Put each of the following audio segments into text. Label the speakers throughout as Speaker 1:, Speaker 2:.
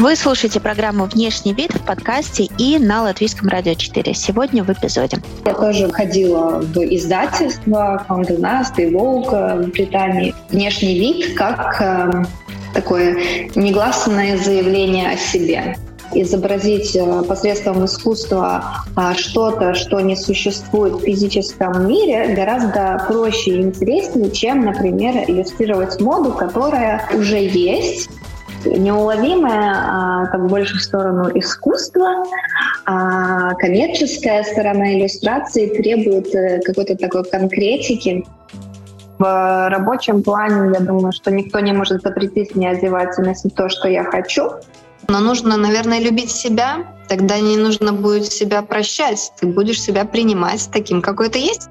Speaker 1: Вы слушаете программу «Внешний вид» в подкасте и на Латвийском радио 4. Сегодня в эпизоде.
Speaker 2: Я тоже ходила в издательство Nast и Vogue в Британии. Внешний вид как э, такое негласное заявление о себе изобразить э, посредством искусства а, что-то, что не существует в физическом мире, гораздо проще и интереснее, чем, например, иллюстрировать моду, которая уже есть, неуловимая, а, как больше в сторону искусства, а коммерческая сторона иллюстрации требует э, какой-то такой конкретики. В рабочем плане, я думаю, что никто не может запретить мне одевать и носить то, что я хочу.
Speaker 3: Но нужно, наверное, любить себя, тогда не нужно будет себя прощать. Ты будешь себя принимать таким, какой ты есть.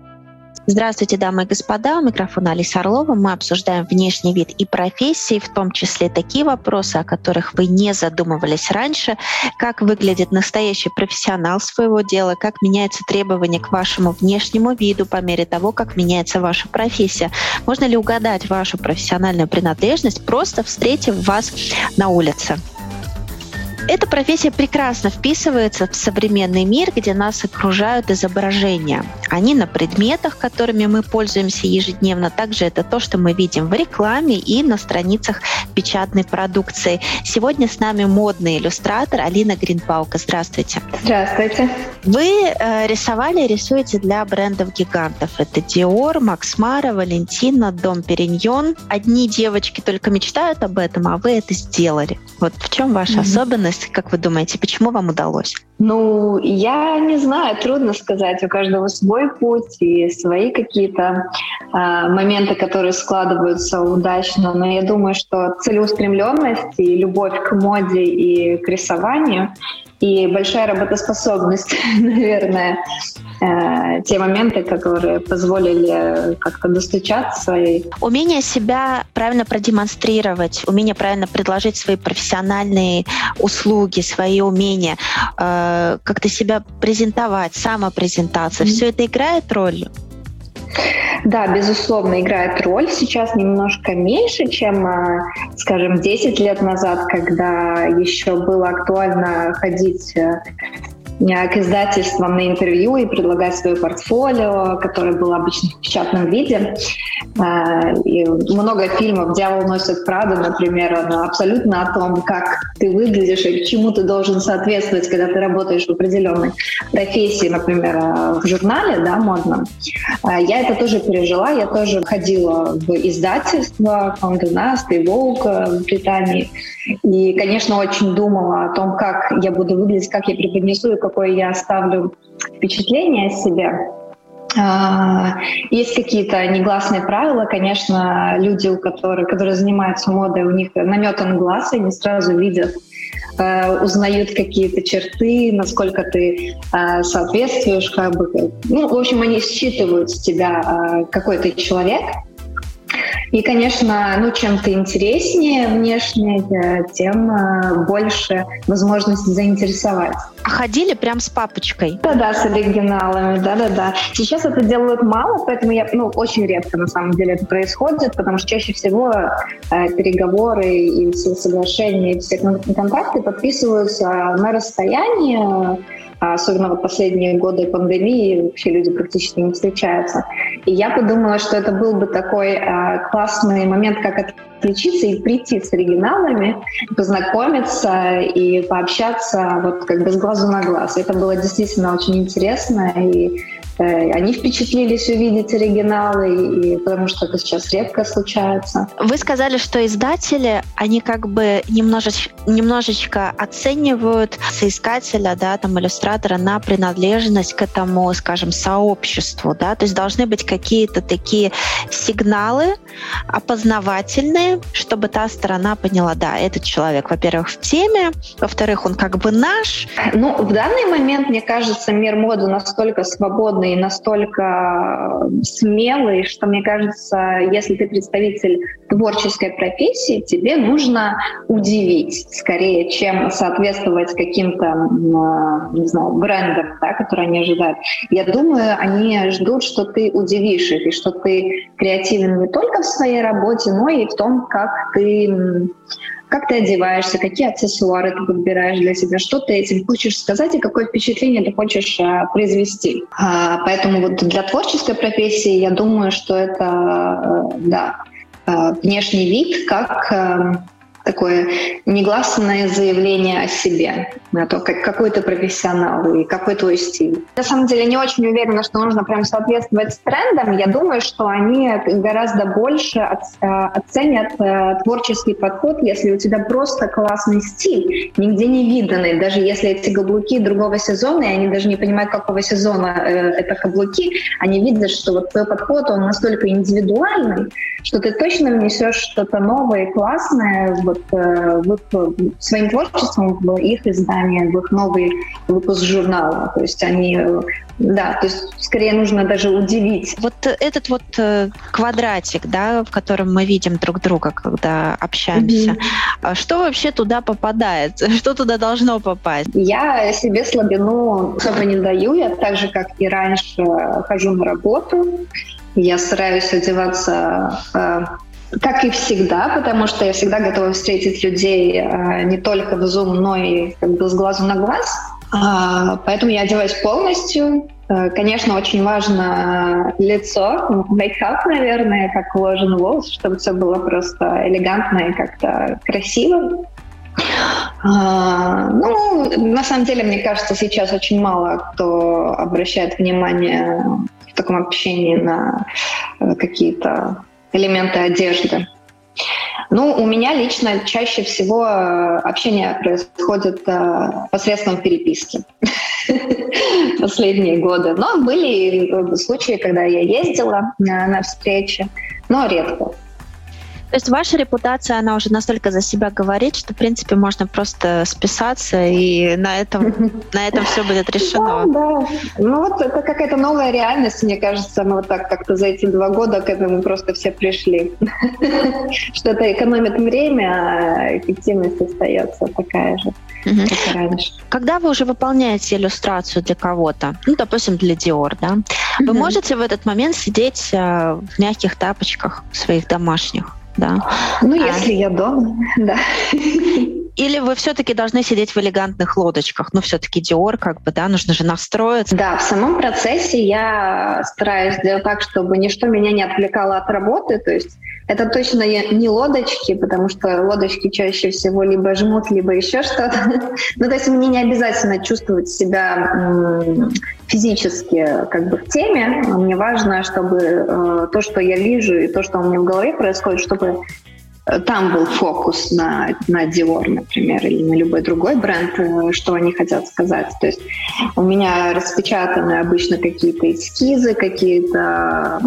Speaker 1: Здравствуйте, дамы и господа. У микрофона Алиса Орлова. Мы обсуждаем внешний вид и профессии, в том числе такие вопросы, о которых вы не задумывались раньше. Как выглядит настоящий профессионал своего дела, как меняются требования к вашему внешнему виду по мере того, как меняется ваша профессия. Можно ли угадать вашу профессиональную принадлежность, просто встретив вас на улице? Эта профессия прекрасно вписывается в современный мир, где нас окружают изображения. Они на предметах, которыми мы пользуемся ежедневно. Также это то, что мы видим в рекламе и на страницах печатной продукции. Сегодня с нами модный иллюстратор Алина Гринпаука. Здравствуйте.
Speaker 2: Здравствуйте.
Speaker 1: Вы э, рисовали и рисуете для брендов гигантов. Это Dior, Max Mara, Валентина, Дом Периньон. Одни девочки только мечтают об этом, а вы это сделали. Вот в чем ваша mm-hmm. особенность? Как вы думаете, почему вам удалось?
Speaker 2: Ну, я не знаю, трудно сказать. У каждого свой путь и свои какие-то э, моменты, которые складываются удачно. Но я думаю, что целеустремленность и любовь к моде и к рисованию и большая работоспособность, наверное, э, те моменты, которые позволили как-то достучаться своей.
Speaker 1: Умение себя правильно продемонстрировать, умение правильно предложить свои профессиональные услуги, свои умения, э, как-то себя презентовать, самопрезентация, mm-hmm. все это играет роль?
Speaker 2: Да, безусловно, играет роль. Сейчас немножко меньше, чем, а, скажем, 10 лет назад, когда еще было актуально ходить э, к издательствам на интервью и предлагать свое портфолио, которое было обычно в печатном виде. А, и много фильмов «Дьявол носит Прада», например, абсолютно о том, как ты выглядишь и к чему ты должен соответствовать, когда ты работаешь в определенной профессии, например, в журнале да, модном. А, я это тоже пережила, я тоже ходила в издательство Condé Nast и Vogue в Британии. И, конечно, очень думала о том, как я буду выглядеть, как я преподнесу и какое я оставлю впечатление о себе. А, есть какие-то негласные правила, конечно, люди, у которых, которые занимаются модой, у них наметан глаз, они сразу видят, э, узнают какие-то черты, насколько ты э, соответствуешь, как бы, ну, в общем, они считывают с тебя э, какой ты человек, и, конечно, ну, чем ты интереснее внешне, э, тем э, больше возможности заинтересовать.
Speaker 1: А ходили прям с папочкой?
Speaker 2: Да-да, с оригиналами, да-да-да. Сейчас это делают мало, поэтому я, ну, очень редко на самом деле это происходит, потому что чаще всего э, переговоры и все соглашения, и все контракты подписываются на расстоянии, а особенно в последние годы пандемии вообще люди практически не встречаются. И я подумала, что это был бы такой э, классный момент, как отключиться и прийти с оригиналами, познакомиться и пообщаться вот как бы с глазу на глаз. Это было действительно очень интересно и они впечатлились увидеть оригиналы, и потому что это сейчас редко случается.
Speaker 1: Вы сказали, что издатели, они как бы немножечко, немножечко оценивают соискателя, да, там, иллюстратора на принадлежность к этому, скажем, сообществу, да, то есть должны быть какие-то такие сигналы опознавательные, чтобы та сторона поняла, да, этот человек, во-первых, в теме, во-вторых, он как бы наш.
Speaker 2: Ну, в данный момент, мне кажется, мир моды настолько свободный и настолько э, смелый, что мне кажется, если ты представитель творческой профессии, тебе нужно удивить скорее, чем соответствовать каким-то, э, не знаю, брендам, да, которые они ожидают. Я думаю, они ждут, что ты удивишь их, и что ты креативен не только в своей работе, но и в том, том, как ты как ты одеваешься, какие аксессуары ты подбираешь для себя, что ты этим хочешь сказать и какое впечатление ты хочешь а, произвести. А, поэтому вот для творческой профессии я думаю, что это, э, да, э, внешний вид как эм, такое негласное заявление о себе, на то, как, какой ты профессионал и какой твой стиль.
Speaker 4: На самом деле не очень уверена, что нужно прям соответствовать трендам. Я думаю, что они гораздо больше э, оценят э, творческий подход, если у тебя просто классный стиль, нигде не виданный. Даже если эти каблуки другого сезона, и они даже не понимают, какого сезона э, это каблуки, они видят, что вот твой подход, он настолько индивидуальный, что ты точно внесешь что-то новое и классное вот, э, в их, своим творчеством в их издание, в их новый выпуск журнала. То есть они э, да, то есть скорее нужно даже удивить.
Speaker 1: Вот этот вот э, квадратик, да, в котором мы видим друг друга, когда общаемся, mm-hmm. что вообще туда попадает? Что туда должно попасть?
Speaker 2: Я себе слабину особо не даю. Я так же, как и раньше, хожу на работу. Я стараюсь одеваться э, как и всегда, потому что я всегда готова встретить людей э, не только в Zoom, но и как бы с глазу на глаз. А, поэтому я одеваюсь полностью. Э, конечно, очень важно лицо, мейкап, наверное, как уложен волос, чтобы все было просто элегантно и как-то красиво. А, ну, на самом деле, мне кажется, сейчас очень мало кто обращает внимание в таком общении на э, какие-то элементы одежды. Ну, у меня лично чаще всего э, общение происходит э, посредством переписки последние годы. Но были случаи, когда я ездила на встречи, но редко.
Speaker 1: То есть ваша репутация, она уже настолько за себя говорит, что, в принципе, можно просто списаться, и на этом, на этом все будет решено.
Speaker 2: Да, да. Ну вот это какая-то новая реальность, мне кажется. Мы вот так как-то за эти два года к этому просто все пришли. Что это экономит время, а эффективность остается такая же. Как раньше.
Speaker 1: Когда вы уже выполняете иллюстрацию для кого-то, ну, допустим, для Dior, да, вы можете в этот момент сидеть э, в мягких тапочках своих домашних? Да.
Speaker 2: Ну, а... если я дома, да.
Speaker 1: Или вы все-таки должны сидеть в элегантных лодочках? Ну, все-таки Диор, как бы, да, нужно же настроиться.
Speaker 2: Да, в самом процессе я стараюсь сделать так, чтобы ничто меня не отвлекало от работы. То есть это точно не лодочки, потому что лодочки чаще всего либо жмут, либо еще что-то. ну, то есть мне не обязательно чувствовать себя физически как бы в теме. Мне важно, чтобы э, то, что я вижу, и то, что у меня в голове происходит, чтобы там был фокус на, на Dior, например, или на любой другой бренд, э, что они хотят сказать. То есть у меня распечатаны обычно какие-то эскизы, какие-то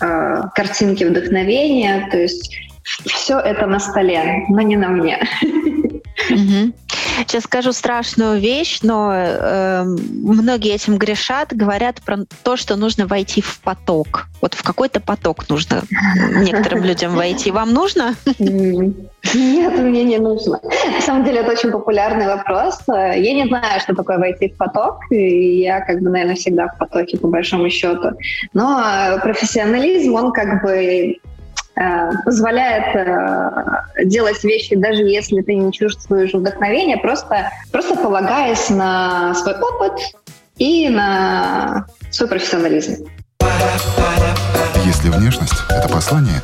Speaker 2: э, картинки вдохновения, то есть все это на столе, но не на мне.
Speaker 1: Угу. Сейчас скажу страшную вещь, но э, многие этим грешат, говорят про то, что нужно войти в поток. Вот в какой-то поток нужно некоторым людям войти. Вам нужно?
Speaker 2: Нет, мне не нужно. На самом деле это очень популярный вопрос. Я не знаю, что такое войти в поток. И я, как бы, наверное, всегда в потоке, по большому счету. Но профессионализм, он как бы позволяет э, делать вещи, даже если ты не чувствуешь вдохновения, просто, просто полагаясь на свой опыт и на свой профессионализм.
Speaker 5: Если внешность — это послание,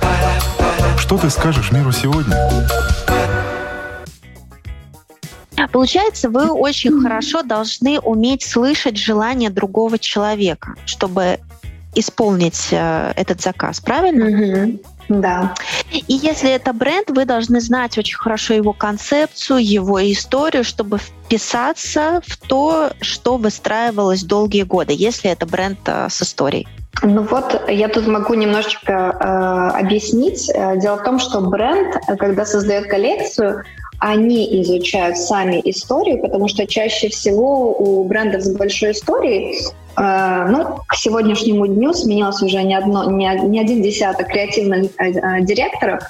Speaker 5: что ты скажешь миру сегодня?
Speaker 1: Получается, вы очень хорошо должны уметь слышать желание другого человека, чтобы исполнить э, этот заказ, правильно?
Speaker 2: Mm-hmm. Да.
Speaker 1: И если это бренд, вы должны знать очень хорошо его концепцию, его историю, чтобы вписаться в то, что выстраивалось долгие годы, если это бренд э, с историей.
Speaker 2: Ну вот, я тут могу немножечко э, объяснить. Э, дело в том, что бренд, когда создает коллекцию, они изучают сами историю, потому что чаще всего у брендов с большой историей Э, ну, к сегодняшнему дню сменилось уже не, одно, не, не один десяток креативных э, директоров,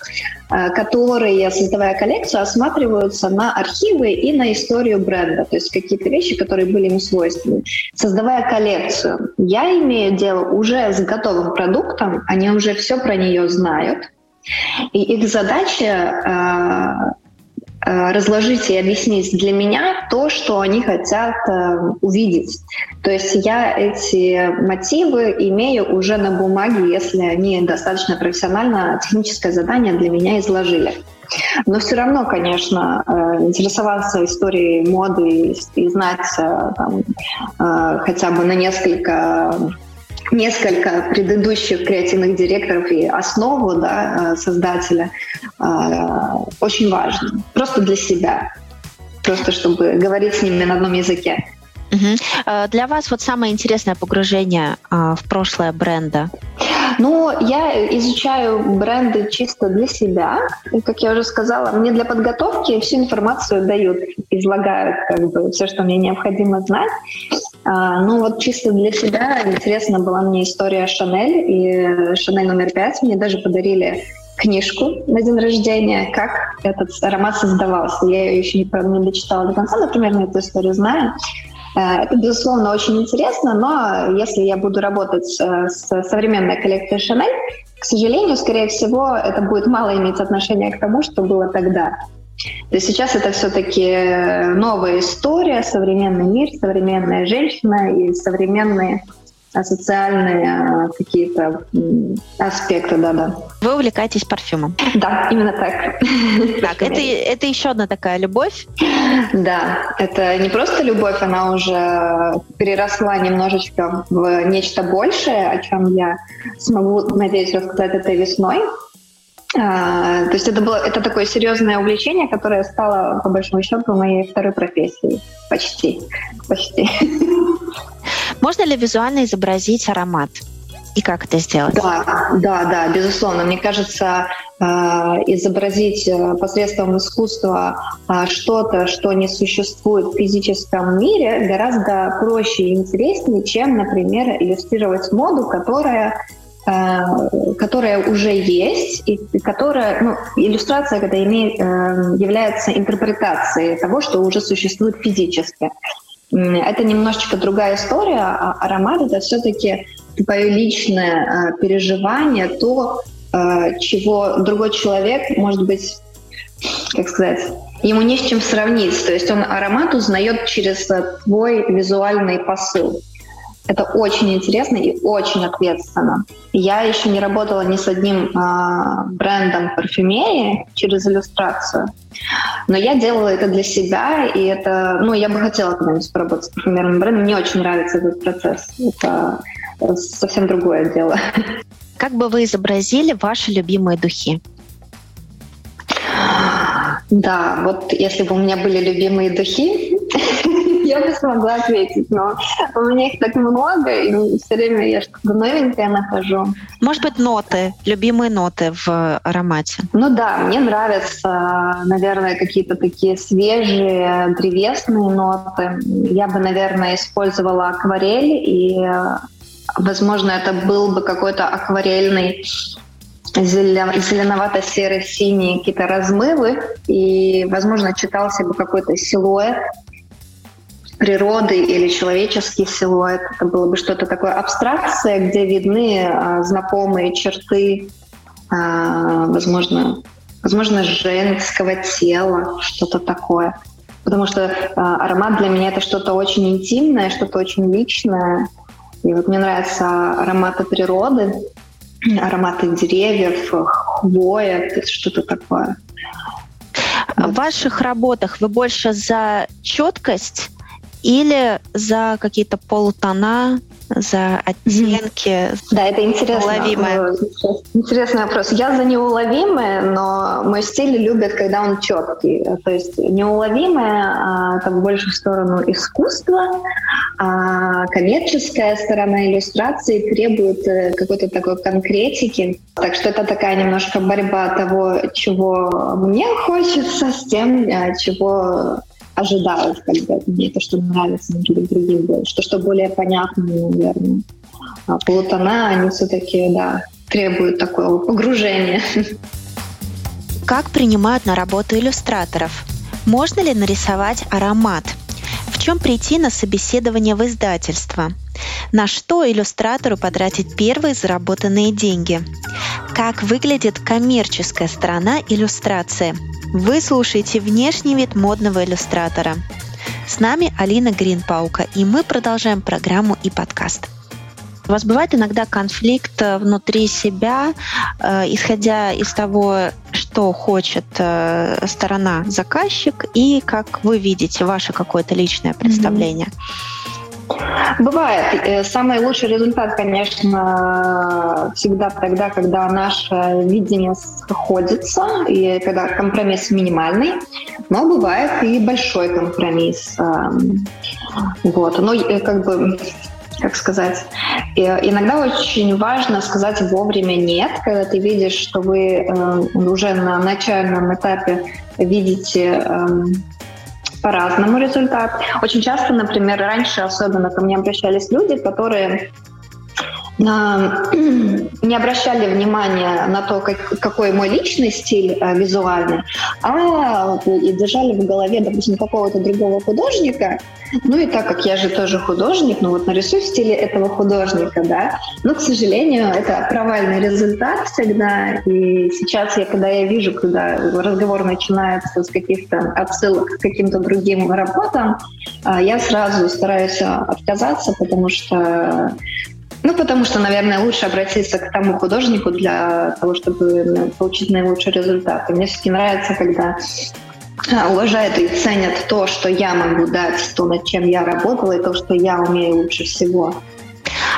Speaker 2: э, которые, создавая коллекцию, осматриваются на архивы и на историю бренда, то есть какие-то вещи, которые были ему свойственны. Создавая коллекцию, я имею дело уже с готовым продуктом, они уже все про нее знают, И их задача разложить и объяснить для меня то, что они хотят э, увидеть. То есть я эти мотивы имею уже на бумаге, если они достаточно профессионально техническое задание для меня изложили. Но все равно, конечно, э, интересоваться историей моды и, знать там, хотя бы на несколько несколько предыдущих креативных директоров и основу да, э, создателя э, очень важно. Просто для себя. Просто чтобы говорить с ними на одном языке.
Speaker 1: Угу. Для вас вот самое интересное погружение в прошлое бренда?
Speaker 2: Ну, я изучаю бренды чисто для себя. И, как я уже сказала, мне для подготовки всю информацию дают, излагают как бы все, что мне необходимо знать. А, ну вот чисто для себя интересна была мне история Шанель и Шанель номер пять. Мне даже подарили книжку на день рождения, как этот аромат создавался. Я ее еще не, не дочитала до конца, но примерно эту историю знаю. А, это, безусловно, очень интересно, но если я буду работать с современной коллекцией Шанель, к сожалению, скорее всего, это будет мало иметь отношения к тому, что было тогда. То есть сейчас это все-таки новая история, современный мир, современная женщина и современные социальные а, какие-то аспекты, да-да.
Speaker 1: Вы увлекаетесь парфюмом?
Speaker 2: Да, именно так.
Speaker 1: Так, это, это еще одна такая любовь?
Speaker 2: Да, это не просто любовь, она уже переросла немножечко в нечто большее, о чем я смогу, надеюсь, рассказать этой весной. А, то есть это было это такое серьезное увлечение, которое стало, по большому счету, моей второй профессией. Почти. Почти.
Speaker 1: Можно ли визуально изобразить аромат? И как это сделать?
Speaker 2: Да, да, да, безусловно. Мне кажется, а, изобразить э, посредством искусства а, что-то, что не существует в физическом мире, гораздо проще и интереснее, чем, например, иллюстрировать моду, которая которая уже есть, и которая, ну, иллюстрация, когда имеет, э, является интерпретацией того, что уже существует физически. Это немножечко другая история, а аромат это все-таки твое личное э, переживание, то, чего другой человек, может быть, как сказать, ему не с чем сравнить. То есть он аромат узнает через твой визуальный посыл. Это очень интересно и очень ответственно. Я еще не работала ни с одним э, брендом парфюмерии через иллюстрацию, но я делала это для себя, и это, ну, я бы хотела когда-нибудь поработать с парфюмерным брендом. Мне очень нравится этот процесс. Это совсем другое дело.
Speaker 1: Как бы вы изобразили ваши любимые духи?
Speaker 2: Да, вот если бы у меня были любимые духи, я бы смогла ответить, но у меня их так много, и все время я что-то новенькое нахожу.
Speaker 1: Может быть, ноты, любимые ноты в аромате?
Speaker 2: Ну да, мне нравятся, наверное, какие-то такие свежие древесные ноты. Я бы, наверное, использовала акварель, и, возможно, это был бы какой-то акварельный зеленовато-серо-синие какие-то размывы, и, возможно, читался бы какой-то силуэт природы или человеческий силуэт. Это было бы что-то такое абстракция, где видны а, знакомые черты, а, возможно, возможно, женского тела, что-то такое. Потому что а, аромат для меня это что-то очень интимное, что-то очень личное. И вот мне нравятся ароматы природы, ароматы деревьев, хвоя, что-то такое.
Speaker 1: В ваших работах вы больше за четкость или за какие-то полутона, за оттенки.
Speaker 2: Да, это интересно. Уловимое. Интересный вопрос. Я за неуловимое, но мой стиль любит, когда он четкий. То есть неуловимое а, так больше в сторону искусства, а коммерческая сторона иллюстрации требует э, какой-то такой конкретики. Так что это такая немножко борьба того, чего мне хочется, с тем, а, чего ожидают, бы, мне то, что нравится, может другим будет, что, что более понятно, наверное. А полутона, они все-таки, да, требуют такого погружения.
Speaker 1: Как принимают на работу иллюстраторов? Можно ли нарисовать аромат? Чем прийти на собеседование в издательство? На что иллюстратору потратить первые заработанные деньги? как выглядит коммерческая сторона иллюстрации. Вы слушаете внешний вид модного иллюстратора. С нами Алина Гринпаука, и мы продолжаем программу и подкаст. У вас бывает иногда конфликт э, внутри себя, э, исходя из того, что хочет э, сторона заказчик, и как вы видите ваше какое-то личное представление.
Speaker 2: Бывает. Самый лучший результат, конечно, всегда тогда, когда наше видение сходится, и когда компромисс минимальный, но бывает и большой компромисс. Эм, вот. Но как бы как сказать. И иногда очень важно сказать вовремя «нет», когда ты видишь, что вы э, уже на начальном этапе видите э, по-разному результат. Очень часто, например, раньше особенно ко мне обращались люди, которые не обращали внимания на то, как, какой мой личный стиль э, визуальный, а и держали в голове, допустим, какого-то другого художника. Ну и так как я же тоже художник, ну вот нарисую в стиле этого художника, да. Но, к сожалению, это провальный результат всегда. И сейчас я, когда я вижу, когда разговор начинается с каких-то отсылок к каким-то другим работам, э, я сразу стараюсь отказаться, потому что ну, потому что, наверное, лучше обратиться к тому художнику для того, чтобы ну, получить наилучший результат. И мне все-таки нравится, когда а, уважают и ценят то, что я могу дать, то, над чем я работала, и то, что я умею лучше всего.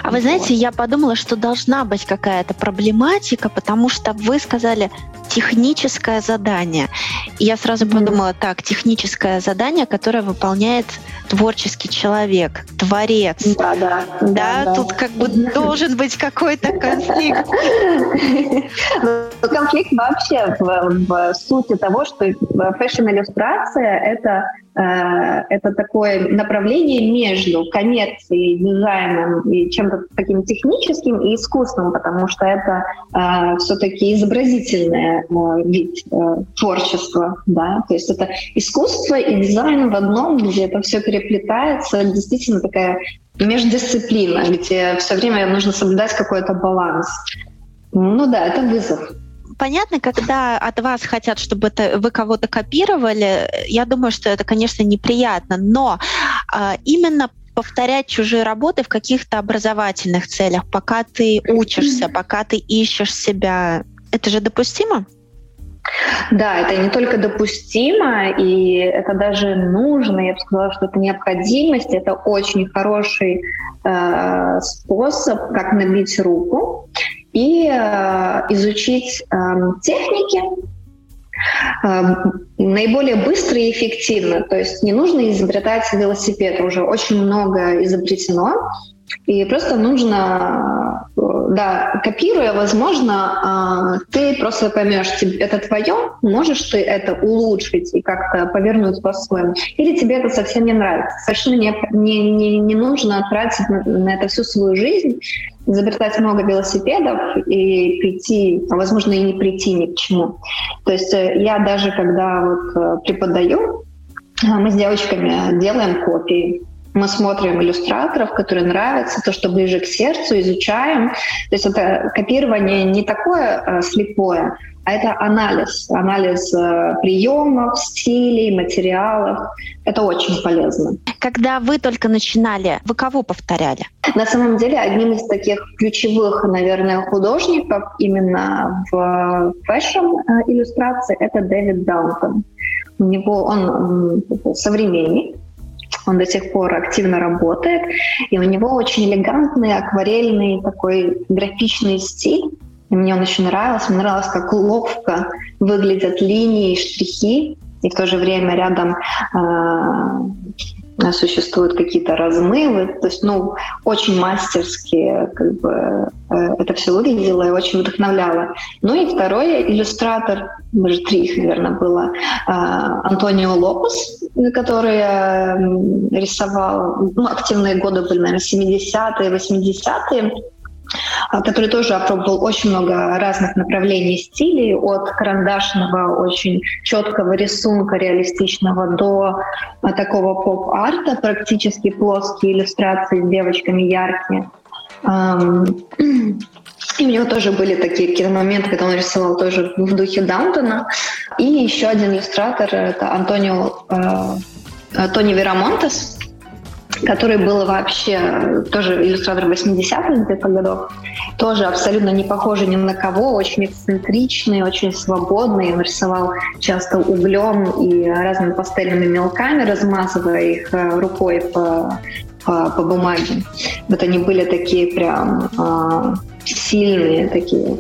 Speaker 1: А вы знаете, я подумала, что должна быть какая-то проблематика, потому что вы сказали техническое задание. И я сразу mm-hmm. подумала, так, техническое задание, которое выполняет творческий человек, творец.
Speaker 2: Да, да.
Speaker 1: Да, да, да. тут как бы должен быть какой-то конфликт.
Speaker 2: Ну, конфликт вообще в, сути того, что фэшн-иллюстрация — это Э, это такое направление между коммерцией, дизайном и чем-то таким техническим и искусственным, потому что это э, все-таки изобразительный э, вид э, творчества, да, то есть это искусство и дизайн в одном, где это все переплетается, действительно такая междисциплина, где все время нужно соблюдать какой-то баланс. Ну да, это вызов.
Speaker 1: Понятно, когда от вас хотят, чтобы это, вы кого-то копировали, я думаю, что это, конечно, неприятно, но а, именно повторять чужие работы в каких-то образовательных целях, пока ты учишься, пока ты ищешь себя, это же допустимо?
Speaker 2: Да, это не только допустимо, и это даже нужно, я бы сказала, что это необходимость, это очень хороший э, способ, как набить руку и э, изучить э, техники э, наиболее быстро и эффективно. То есть не нужно изобретать велосипед, уже очень много изобретено. И просто нужно, э, да, копируя, возможно, а, ты просто поймешь, это твое, можешь ты это улучшить и как-то повернуть по-своему, или тебе это совсем не нравится. Совершенно не, не, не, не нужно тратить на, на это всю свою жизнь, изобретать много велосипедов и прийти, а возможно и не прийти ни к чему. То есть э, я даже когда вот э, преподаю, мы с девочками делаем копии мы смотрим иллюстраторов, которые нравятся, то, что ближе к сердцу, изучаем. То есть это копирование не такое э, слепое, а это анализ, анализ э, приемов, стилей, материалов. Это очень полезно.
Speaker 1: Когда вы только начинали, вы кого повторяли?
Speaker 2: На самом деле, одним из таких ключевых, наверное, художников именно в фэшн-иллюстрации э, это Дэвид Даунтон. У него он современник, он до сих пор активно работает, и у него очень элегантный, акварельный такой графичный стиль. И мне он очень нравился. Мне нравилось, как ловко выглядят линии, штрихи, и в то же время рядом э, существуют какие-то размывы. То есть, ну, очень мастерски как бы, э, это все выглядело и очень вдохновляло. Ну и второй иллюстратор, даже три их, наверное, было, э, Антонио Лопес, который рисовал, ну, активные годы были, наверное, 70-е, 80-е, а, который тоже опробовал очень много разных направлений стилей, от карандашного, очень четкого рисунка реалистичного до а, такого поп-арта, практически плоские иллюстрации с девочками яркие. И у него тоже были такие какие-то моменты, когда он рисовал тоже в духе Даунтона. И еще один иллюстратор — это Антонио, э, Тони Верамонтес, который был вообще тоже иллюстратор 80-х где-то годов, тоже абсолютно не похожий ни на кого, очень эксцентричный, очень свободный, он рисовал часто углем и разными пастельными мелками, размазывая их э, рукой по, по, по бумаге. Вот они были такие прям э, сильные, такие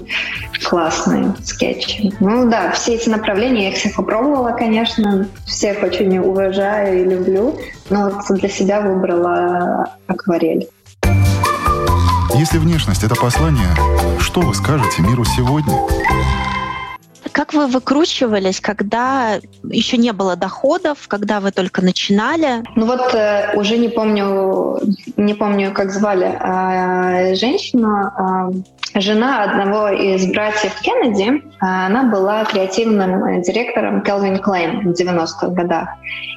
Speaker 2: классные скетчи. Ну да, все эти направления, я их всех попробовала, конечно, всех очень уважаю и люблю, но вот для себя выбрала акварель.
Speaker 5: Если внешность — это послание, что вы скажете миру сегодня?
Speaker 1: Как вы выкручивались, когда еще не было доходов, когда вы только начинали?
Speaker 2: Ну вот э, уже не помню, не помню, как звали э, женщину, э, жена одного из братьев Кеннеди, она была креативным директором Calvin Klein в 90-х годах.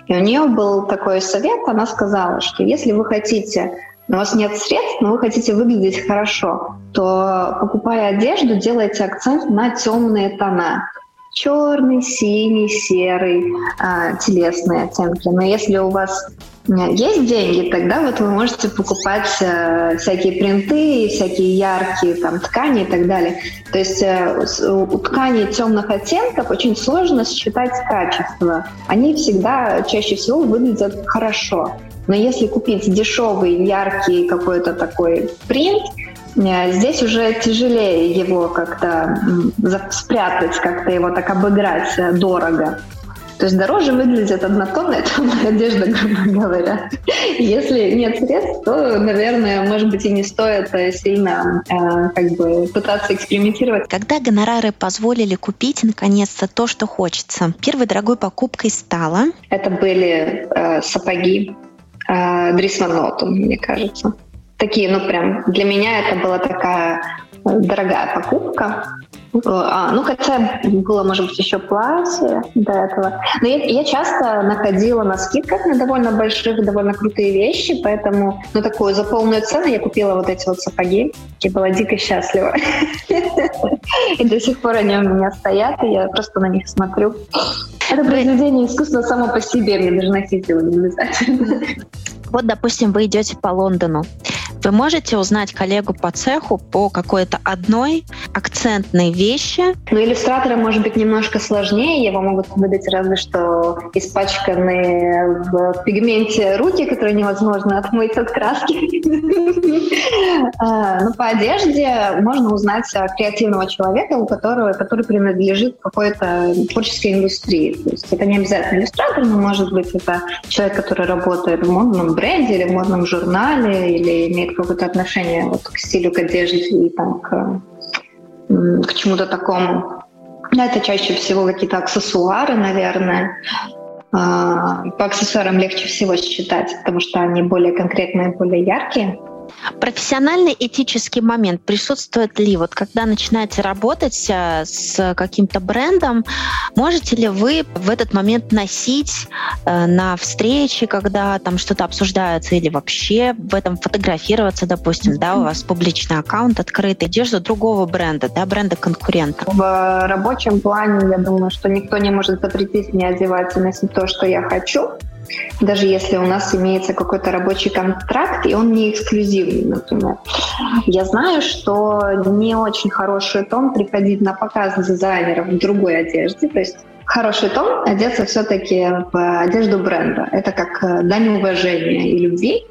Speaker 2: И у нее был такой совет, она сказала, что если вы хотите у вас нет средств, но вы хотите выглядеть хорошо, то покупая одежду, делайте акцент на темные тона. Черный, синий, серый, э, телесные оттенки. Но если у вас есть деньги, тогда вот вы можете покупать э, всякие принты, всякие яркие там ткани и так далее. То есть э, у тканей темных оттенков очень сложно считать качество. Они всегда чаще всего выглядят хорошо. Но если купить дешевый, яркий какой-то такой принт, э, здесь уже тяжелее его как-то спрятать, как-то его так обыграть э, дорого. То есть дороже выглядит однотонная темная одежда, грубо говоря. Если нет средств, то, наверное, может быть, и не стоит э, сильно э, как бы пытаться экспериментировать.
Speaker 1: Когда гонорары позволили купить наконец-то то, что хочется, первой дорогой покупкой стала?
Speaker 2: Это были э, сапоги э, Дрис мне кажется. Такие, ну прям, для меня это была такая дорогая покупка. А, ну, хотя было, может быть, еще платье до этого. Но я, я часто находила на скидках на довольно больших, довольно крутые вещи, поэтому, ну, такую за полную цену я купила вот эти вот сапоги. Я была дико счастлива. И до сих пор они у меня стоят, и я просто на них смотрю. Это произведение искусства само по себе, мне даже носить его не обязательно.
Speaker 1: Вот, допустим, вы идете по Лондону. Вы можете узнать коллегу по цеху по какой-то одной акцентной вещи.
Speaker 2: Ну, иллюстратора может быть немножко сложнее. Его могут выдать разве что испачканные в пигменте руки, которые невозможно отмыть от краски. А, Но ну, по одежде можно узнать креативного человека, у которого, который принадлежит какой-то творческой индустрии. То есть это не обязательно иллюстратор, но может быть это человек, который работает в модном бренде или в модном журнале, или имеет какое-то отношение вот к стилю, к одежде и там к, к чему-то такому. Это чаще всего какие-то аксессуары, наверное. А, по аксессуарам легче всего считать, потому что они более конкретные, более яркие.
Speaker 1: Профессиональный этический момент присутствует ли? Вот когда начинаете работать э, с каким-то брендом, можете ли вы в этот момент носить э, на встречи, когда там что-то обсуждается, или вообще в этом фотографироваться, допустим, да, у вас публичный аккаунт открытый, одежду другого бренда, да, бренда конкурента?
Speaker 2: В рабочем плане, я думаю, что никто не может запретить мне одевать и носить то, что я хочу даже если у нас имеется какой-то рабочий контракт, и он не эксклюзивный, например. Я знаю, что не очень хороший тон приходить на показ дизайнеров в другой одежде, то есть хороший тон одеться все-таки в одежду бренда. Это как э, дань уважения и любви.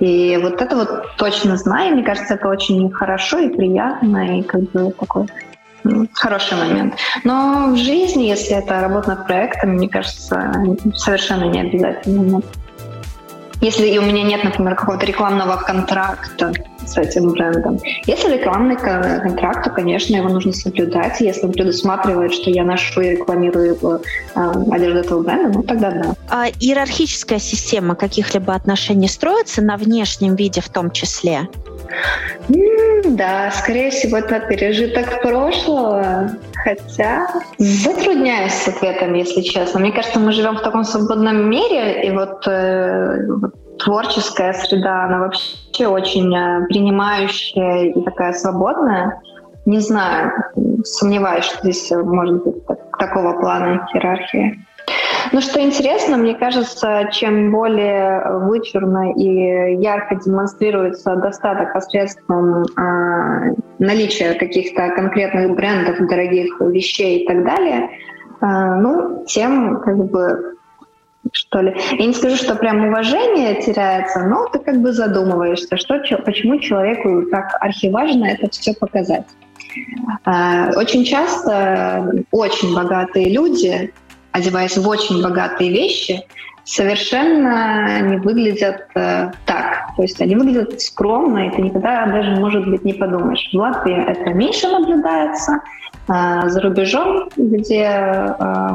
Speaker 2: И вот это вот точно знаю, мне кажется, это очень хорошо и приятно, и как бы такой Хороший момент. Но в жизни, если это работа над проектом, мне кажется, совершенно не обязательно. Если у меня нет, например, какого-то рекламного контракта с этим брендом. Если рекламный контракт, то, конечно, его нужно соблюдать. Если он предусматривает, что я ношу и рекламирую э, одежду этого бренда, ну тогда да.
Speaker 1: А иерархическая система каких-либо отношений строится на внешнем виде в том числе?
Speaker 2: Да, скорее всего, это пережиток прошлого. Хотя затрудняюсь с ответом, если честно. Мне кажется, мы живем в таком свободном мире, и вот, э, вот творческая среда, она вообще очень э, принимающая и такая свободная. Не знаю, сомневаюсь, что здесь может быть такого плана иерархии. Ну, что интересно, мне кажется, чем более вычурно и ярко демонстрируется достаток посредством э, наличия каких-то конкретных брендов, дорогих вещей и так далее, э, ну, тем как бы что ли. Я не скажу, что прям уважение теряется, но ты как бы задумываешься, что, почему человеку так архиважно это все показать. А, очень часто очень богатые люди, одеваясь в очень богатые вещи, совершенно не выглядят э, так. То есть они выглядят скромно, и ты никогда даже, может быть, не подумаешь. В Латвии это меньше наблюдается, э, за рубежом, где э,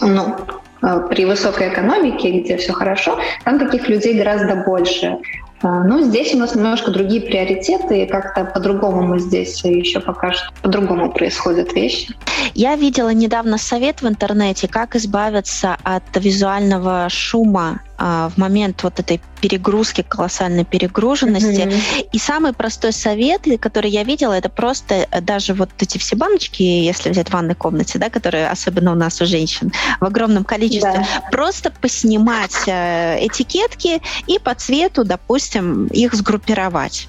Speaker 2: ну, э, при высокой экономике, где все хорошо, там таких людей гораздо больше. А, ну, здесь у нас немножко другие приоритеты, и как-то по-другому мы здесь еще пока что по-другому происходят вещи.
Speaker 1: Я видела недавно совет в интернете, как избавиться от визуального шума а, в момент вот этой перегрузки, колоссальной перегруженности. Mm-hmm. И самый простой совет, который я видела, это просто э, даже вот эти все баночки, если взять в ванной комнате, да, которые особенно у нас у женщин в огромном количестве, да. просто поснимать э, этикетки и по цвету, допустим, их сгруппировать.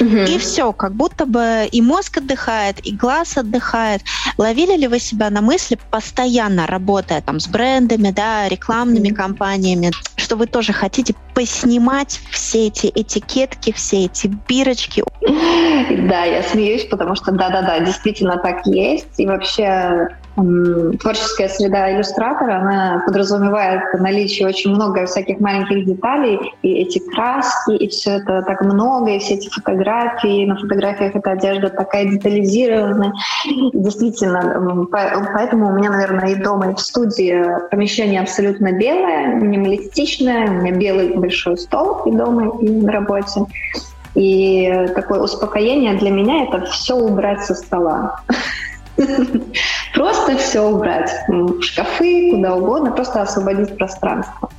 Speaker 1: Угу. И все, как будто бы и мозг отдыхает, и глаз отдыхает. Ловили ли вы себя на мысли, постоянно работая там с брендами, да, рекламными угу. компаниями, что вы тоже хотите поснимать все эти этикетки, все эти бирочки?
Speaker 2: Да, я смеюсь, потому что да-да-да, действительно так есть. И вообще творческая среда иллюстратора, она подразумевает наличие очень много всяких маленьких деталей, и эти краски, и все это так много, и все эти фотографии, на фотографиях эта одежда такая детализированная. Действительно, поэтому у меня, наверное, и дома, и в студии помещение абсолютно белое, минималистичное, у меня белый большой стол и дома, и на работе. И такое успокоение для меня — это все убрать со стола. Просто все убрать шкафы, куда угодно, просто освободить пространство.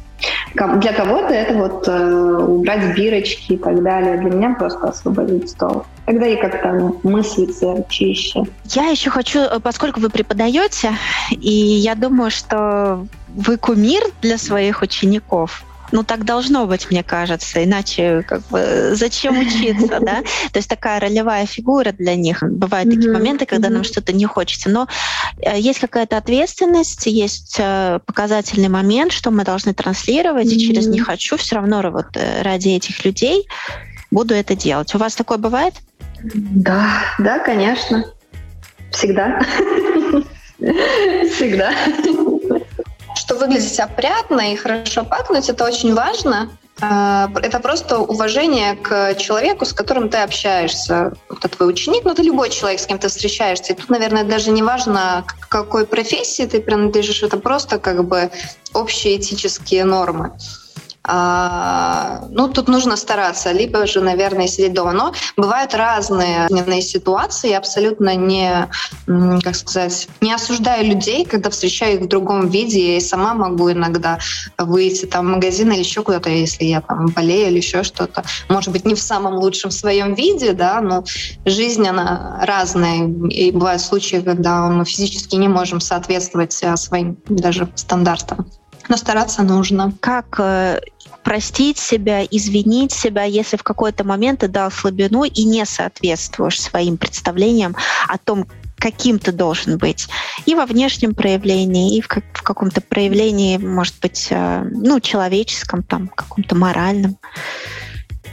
Speaker 2: Для кого-то это вот э, убрать бирочки и так далее. Для меня просто освободить стол. Тогда и как-то мыслиться чище.
Speaker 1: Я еще хочу, э, поскольку вы преподаете, и я думаю, что вы кумир для своих учеников. Ну, так должно быть, мне кажется, иначе как бы зачем учиться, да? То есть такая ролевая фигура для них. Бывают такие моменты, когда нам что-то не хочется, но э, есть какая-то ответственность, есть э, показательный момент, что мы должны транслировать, и через «не хочу» все равно вот э, ради этих людей буду это делать. У вас такое бывает?
Speaker 2: Да, да, конечно. Всегда. Всегда
Speaker 6: что выглядеть опрятно и хорошо пахнуть, это очень важно. А, это просто уважение к человеку, с которым ты общаешься. Это твой ученик, но это любой человек, с кем ты встречаешься. И тут, наверное, даже не важно, к какой профессии ты принадлежишь, это просто как бы общие этические нормы. А, ну, тут нужно стараться, либо же, наверное, сидеть. Но бывают разные дневные ситуации. Я абсолютно не, как сказать, не осуждаю людей, когда встречаю их в другом виде. Я и сама могу иногда выйти там в магазин или еще куда-то, если я там болею или еще что-то. Может быть, не в самом лучшем своем виде, да, но жизнь, она разная. И бывают случаи, когда мы физически не можем соответствовать а, своим даже стандартам но стараться нужно.
Speaker 1: Как э, простить себя, извинить себя, если в какой-то момент ты дал слабину и не соответствуешь своим представлениям о том, каким ты должен быть. И во внешнем проявлении, и в, как, в каком-то проявлении, может быть, э, ну, человеческом, там, каком-то моральном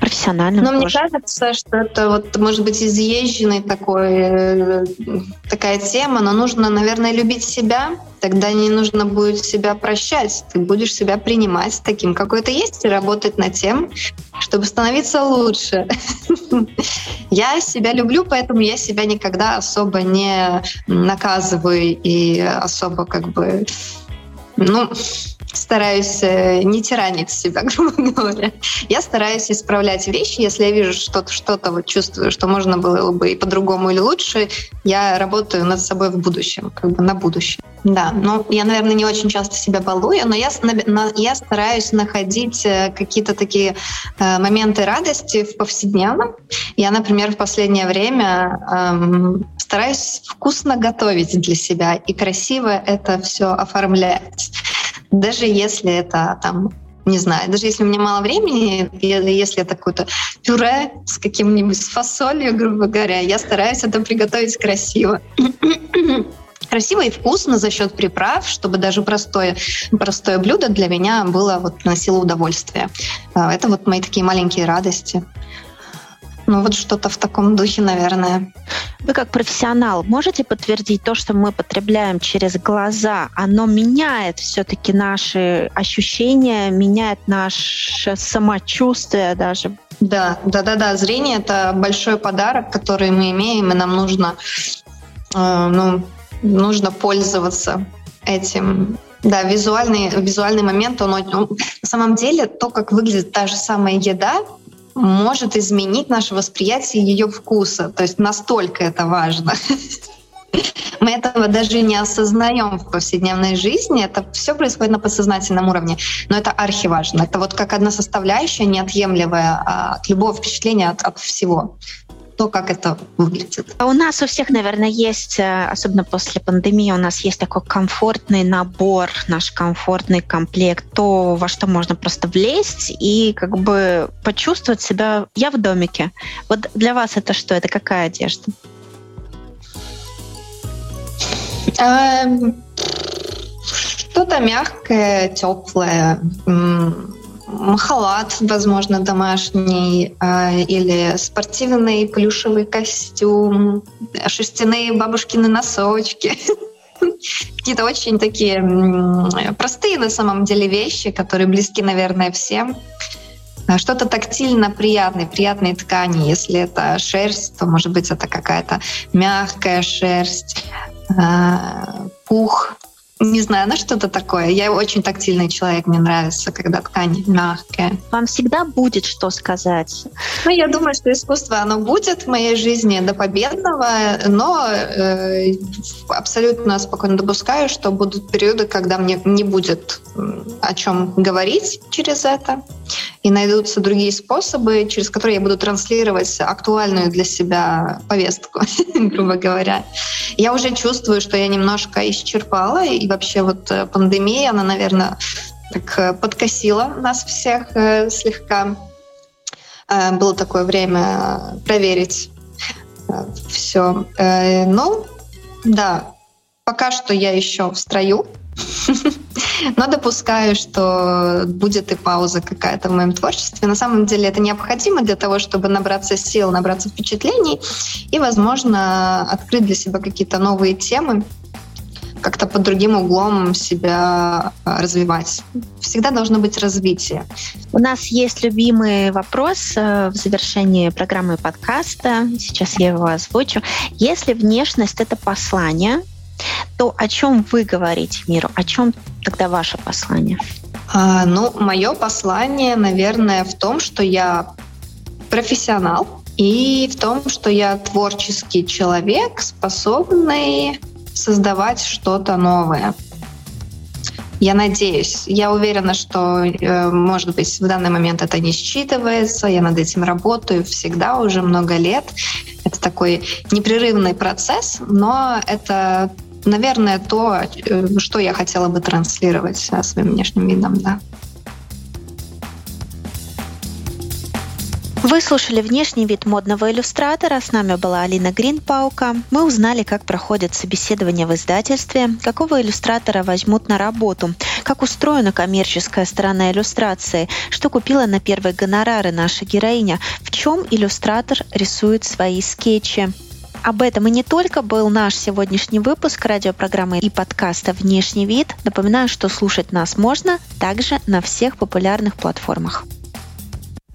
Speaker 1: профессиональном.
Speaker 6: Но тоже. мне кажется, что это вот может быть изъезженный такой, э, такая тема, но нужно, наверное, любить себя, тогда не нужно будет себя прощать, ты будешь себя принимать таким, какой ты есть, и работать над тем, чтобы становиться лучше. Я себя люблю, поэтому я себя никогда особо не наказываю и особо как бы ну,
Speaker 2: стараюсь э, не тиранить себя, грубо говоря. Я стараюсь исправлять вещи. Если я вижу что-то, что-то вот чувствую, что можно было бы и по-другому или лучше, я работаю над собой в будущем, как бы на будущее. Да, ну я, наверное, не очень часто себя балую, но я, я стараюсь находить э, какие-то такие э, моменты радости в повседневном. Я, например, в последнее время эм, стараюсь вкусно готовить для себя и красиво это все оформлять. Даже если это там не знаю, даже если у меня мало времени, если это какое-то пюре с каким-нибудь с фасолью, грубо говоря, я стараюсь это приготовить красиво. красиво и вкусно за счет приправ, чтобы даже простое, простое блюдо для меня было вот носило удовольствие. А, это вот мои такие маленькие радости. Ну вот что-то в таком духе, наверное.
Speaker 1: Вы как профессионал можете подтвердить то, что мы потребляем через глаза, оно меняет все-таки наши ощущения, меняет наше самочувствие даже?
Speaker 2: Да, да, да, да. Зрение это большой подарок, который мы имеем, и нам нужно, э, ну, нужно пользоваться этим. Да, визуальный, визуальный момент, он, он на самом деле то, как выглядит та же самая еда, может изменить наше восприятие ее вкуса. То есть настолько это важно. Мы этого даже не осознаем в повседневной жизни. Это все происходит на подсознательном уровне. Но это архиважно. Это вот как одна составляющая, неотъемлемая а, от любого впечатления, от, от всего то, как это выглядит.
Speaker 1: А у нас у всех, наверное, есть, э, особенно после пандемии, у нас есть такой комфортный набор, наш комфортный комплект, то, во что можно просто влезть и как бы почувствовать себя «я в домике». Вот для вас это что? Это какая одежда?
Speaker 2: Эм, что-то мягкое, теплое, халат, возможно, домашний, а, или спортивный плюшевый костюм, шерстяные бабушкины носочки. Какие-то очень такие простые на самом деле вещи, которые близки, наверное, всем. А, что-то тактильно приятное, приятные ткани. Если это шерсть, то, может быть, это какая-то мягкая шерсть, а, пух, не знаю, на что-то такое. Я очень тактильный человек, мне нравится, когда ткань мягкая.
Speaker 1: Вам всегда будет что сказать?
Speaker 2: Ну, я думаю, что искусство, оно будет в моей жизни до победного, но э, абсолютно спокойно допускаю, что будут периоды, когда мне не будет о чем говорить через это, и найдутся другие способы, через которые я буду транслировать актуальную для себя повестку, грубо говоря. Я уже чувствую, что я немножко исчерпала, и вообще вот э, пандемия, она, наверное, так э, подкосила нас всех э, слегка. Было такое время проверить все. Ну, да, пока что я еще в строю, но допускаю, что будет и пауза какая-то в моем творчестве. На самом деле это необходимо для того, чтобы набраться сил, набраться впечатлений и, возможно, открыть для себя какие-то новые темы, как-то под другим углом себя а, развивать. Всегда должно быть развитие.
Speaker 1: У нас есть любимый вопрос э, в завершении программы подкаста. Сейчас я его озвучу. Если внешность — это послание, то о чем вы говорите миру? О чем тогда ваше послание?
Speaker 2: А, ну, мое послание, наверное, в том, что я профессионал, и в том, что я творческий человек, способный создавать что-то новое. Я надеюсь, я уверена, что, э, может быть, в данный момент это не считывается, я над этим работаю всегда, уже много лет. Это такой непрерывный процесс, но это наверное, то, э, что я хотела бы транслировать своим внешним видом, да.
Speaker 1: Вы слушали внешний вид модного иллюстратора. С нами была Алина Гринпаука. Мы узнали, как проходит собеседование в издательстве, какого иллюстратора возьмут на работу, как устроена коммерческая сторона иллюстрации, что купила на первые гонорары наша героиня, в чем иллюстратор рисует свои скетчи. Об этом и не только был наш сегодняшний выпуск радиопрограммы и подкаста «Внешний вид». Напоминаю, что слушать нас можно также на всех популярных платформах.